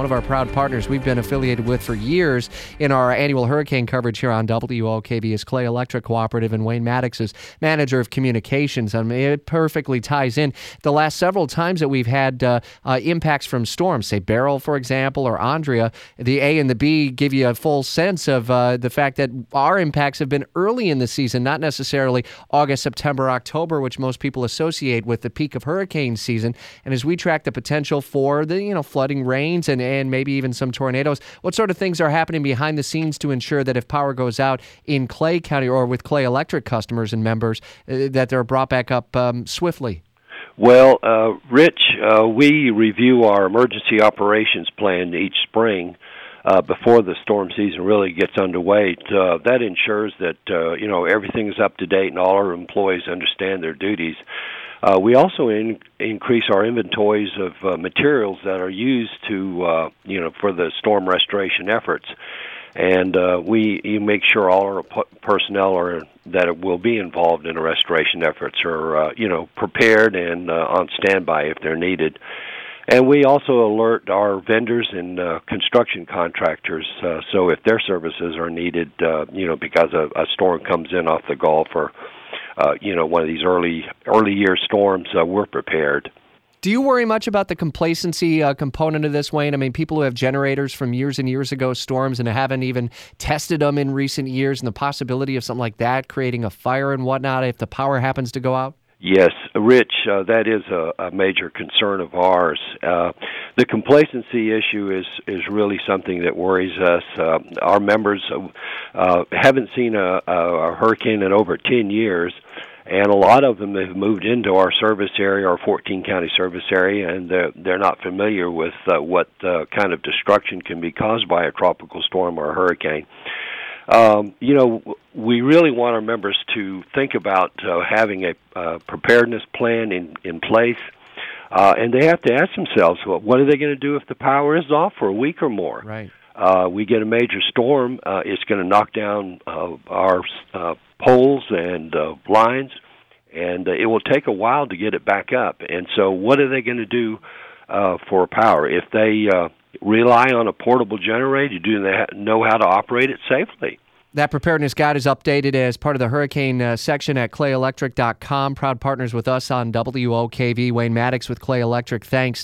one of our proud partners we've been affiliated with for years in our annual hurricane coverage here on WOKV is Clay Electric Cooperative, and Wayne Maddox is manager of communications. I mean, it perfectly ties in. The last several times that we've had uh, uh, impacts from storms, say Beryl, for example, or Andrea, the A and the B give you a full sense of uh, the fact that our impacts have been early in the season, not necessarily August, September, October, which most people associate with the peak of hurricane season. And as we track the potential for the you know flooding rains and, and maybe even some tornadoes, what sort of things are happening behind the scenes to ensure that if power goes out in Clay County or with Clay Electric customers and members, uh, that they're brought back up um, swiftly? Well, uh, Rich, uh, we review our emergency operations plan each spring uh, before the storm season really gets underway. Uh, that ensures that uh, you know everything is up to date and all our employees understand their duties. Uh, we also in, increase our inventories of uh, materials that are used to, uh, you know, for the storm restoration efforts, and uh, we you make sure all our personnel are that will be involved in the restoration efforts are, uh, you know, prepared and uh, on standby if they're needed. And we also alert our vendors and uh, construction contractors. Uh, so if their services are needed, uh, you know, because a, a storm comes in off the Gulf or, uh, you know, one of these early early year storms, uh, we're prepared. Do you worry much about the complacency uh, component of this, Wayne? I mean, people who have generators from years and years ago storms and haven't even tested them in recent years, and the possibility of something like that creating a fire and whatnot if the power happens to go out? Yes, Rich, uh, that is a, a major concern of ours. Uh, the complacency issue is is really something that worries us. Uh, our members uh, haven't seen a, a hurricane in over ten years, and a lot of them have moved into our service area, our 14 county service area, and they're, they're not familiar with uh, what uh, kind of destruction can be caused by a tropical storm or a hurricane um, you know, we really want our members to think about uh, having a uh, preparedness plan in in place, uh, and they have to ask themselves, well, what are they going to do if the power is off for a week or more? Right. Uh, we get a major storm, uh, it's going to knock down uh, our uh, poles and uh, lines, and uh, it will take a while to get it back up. And so, what are they going to do uh, for power if they uh, rely on a portable generator? Do they know how to operate it safely? That preparedness guide is updated as part of the hurricane uh, section at clayelectric.com. Proud partners with us on WOKV. Wayne Maddox with Clay Electric. Thanks.